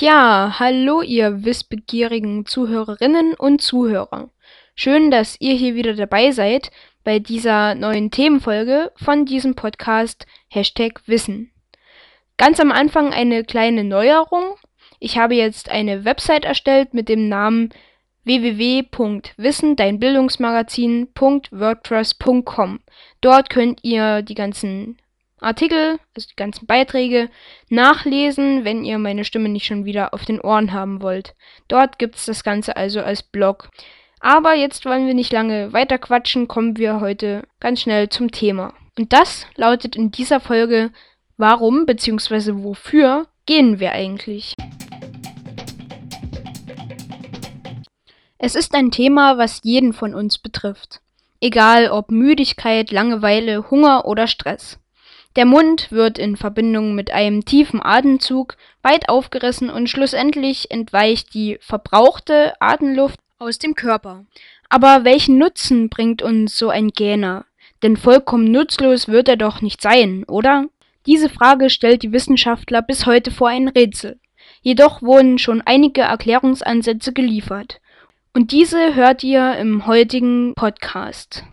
Tja, hallo ihr wissbegierigen Zuhörerinnen und Zuhörer. Schön, dass ihr hier wieder dabei seid bei dieser neuen Themenfolge von diesem Podcast Hashtag Wissen. Ganz am Anfang eine kleine Neuerung. Ich habe jetzt eine Website erstellt mit dem Namen www.wissen-deinbildungsmagazin.wordpress.com. Dort könnt ihr die ganzen Artikel, also die ganzen Beiträge, nachlesen, wenn ihr meine Stimme nicht schon wieder auf den Ohren haben wollt. Dort gibt es das Ganze also als Blog. Aber jetzt wollen wir nicht lange weiter quatschen, kommen wir heute ganz schnell zum Thema. Und das lautet in dieser Folge, warum bzw. wofür gehen wir eigentlich? Es ist ein Thema, was jeden von uns betrifft. Egal ob Müdigkeit, Langeweile, Hunger oder Stress. Der Mund wird in Verbindung mit einem tiefen Atemzug weit aufgerissen und schlussendlich entweicht die verbrauchte Atemluft aus dem Körper. Aber welchen Nutzen bringt uns so ein Gähner? Denn vollkommen nutzlos wird er doch nicht sein, oder? Diese Frage stellt die Wissenschaftler bis heute vor ein Rätsel. Jedoch wurden schon einige Erklärungsansätze geliefert. Und diese hört ihr im heutigen Podcast.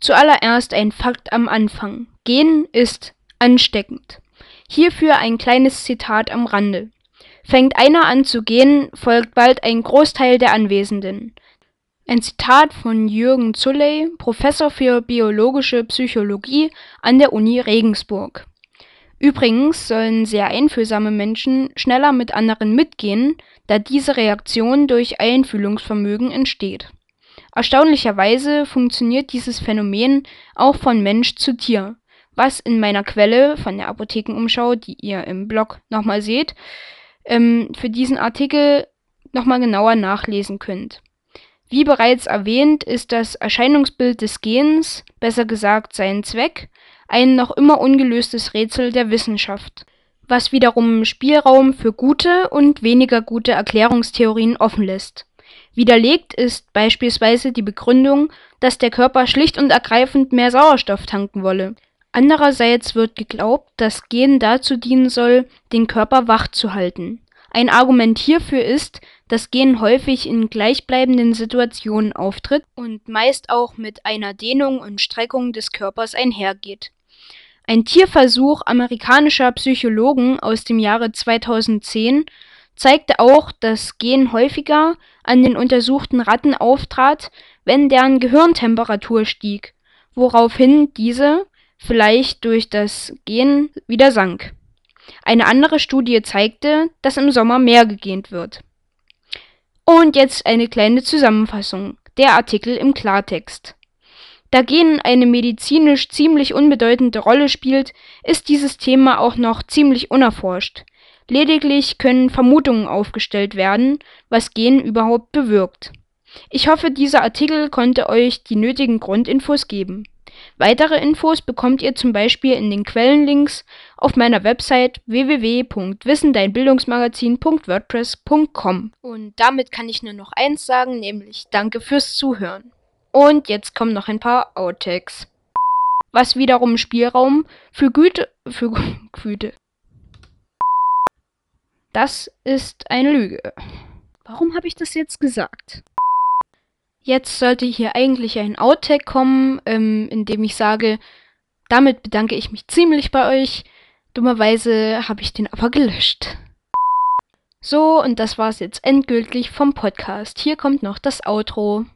Zuallererst ein Fakt am Anfang. Gehen ist ansteckend. Hierfür ein kleines Zitat am Rande. Fängt einer an zu gehen, folgt bald ein Großteil der Anwesenden. Ein Zitat von Jürgen Zulley, Professor für biologische Psychologie an der Uni Regensburg. Übrigens sollen sehr einfühlsame Menschen schneller mit anderen mitgehen, da diese Reaktion durch Einfühlungsvermögen entsteht. Erstaunlicherweise funktioniert dieses Phänomen auch von Mensch zu Tier was in meiner Quelle von der Apothekenumschau, die ihr im Blog nochmal seht, ähm, für diesen Artikel nochmal genauer nachlesen könnt. Wie bereits erwähnt, ist das Erscheinungsbild des Gens, besser gesagt sein Zweck, ein noch immer ungelöstes Rätsel der Wissenschaft, was wiederum Spielraum für gute und weniger gute Erklärungstheorien offen lässt. Widerlegt ist beispielsweise die Begründung, dass der Körper schlicht und ergreifend mehr Sauerstoff tanken wolle, Andererseits wird geglaubt, dass Gehen dazu dienen soll, den Körper wach zu halten. Ein Argument hierfür ist, dass Gehen häufig in gleichbleibenden Situationen auftritt und meist auch mit einer Dehnung und Streckung des Körpers einhergeht. Ein Tierversuch amerikanischer Psychologen aus dem Jahre 2010 zeigte auch, dass Gehen häufiger an den untersuchten Ratten auftrat, wenn deren Gehirntemperatur stieg, woraufhin diese vielleicht durch das Gehen wieder sank. Eine andere Studie zeigte, dass im Sommer mehr gegähnt wird. Und jetzt eine kleine Zusammenfassung. Der Artikel im Klartext. Da Gehen eine medizinisch ziemlich unbedeutende Rolle spielt, ist dieses Thema auch noch ziemlich unerforscht. Lediglich können Vermutungen aufgestellt werden, was Gen überhaupt bewirkt. Ich hoffe, dieser Artikel konnte euch die nötigen Grundinfos geben. Weitere Infos bekommt ihr zum Beispiel in den Quellenlinks auf meiner Website www.wissendeinbildungsmagazin.wordpress.com. Und damit kann ich nur noch eins sagen, nämlich danke fürs Zuhören. Und jetzt kommen noch ein paar Outtakes. Was wiederum Spielraum für Güte, für Güte. Das ist eine Lüge. Warum habe ich das jetzt gesagt? Jetzt sollte hier eigentlich ein Outtake kommen, ähm, in dem ich sage, damit bedanke ich mich ziemlich bei euch. Dummerweise habe ich den aber gelöscht. So, und das war's jetzt endgültig vom Podcast. Hier kommt noch das Outro.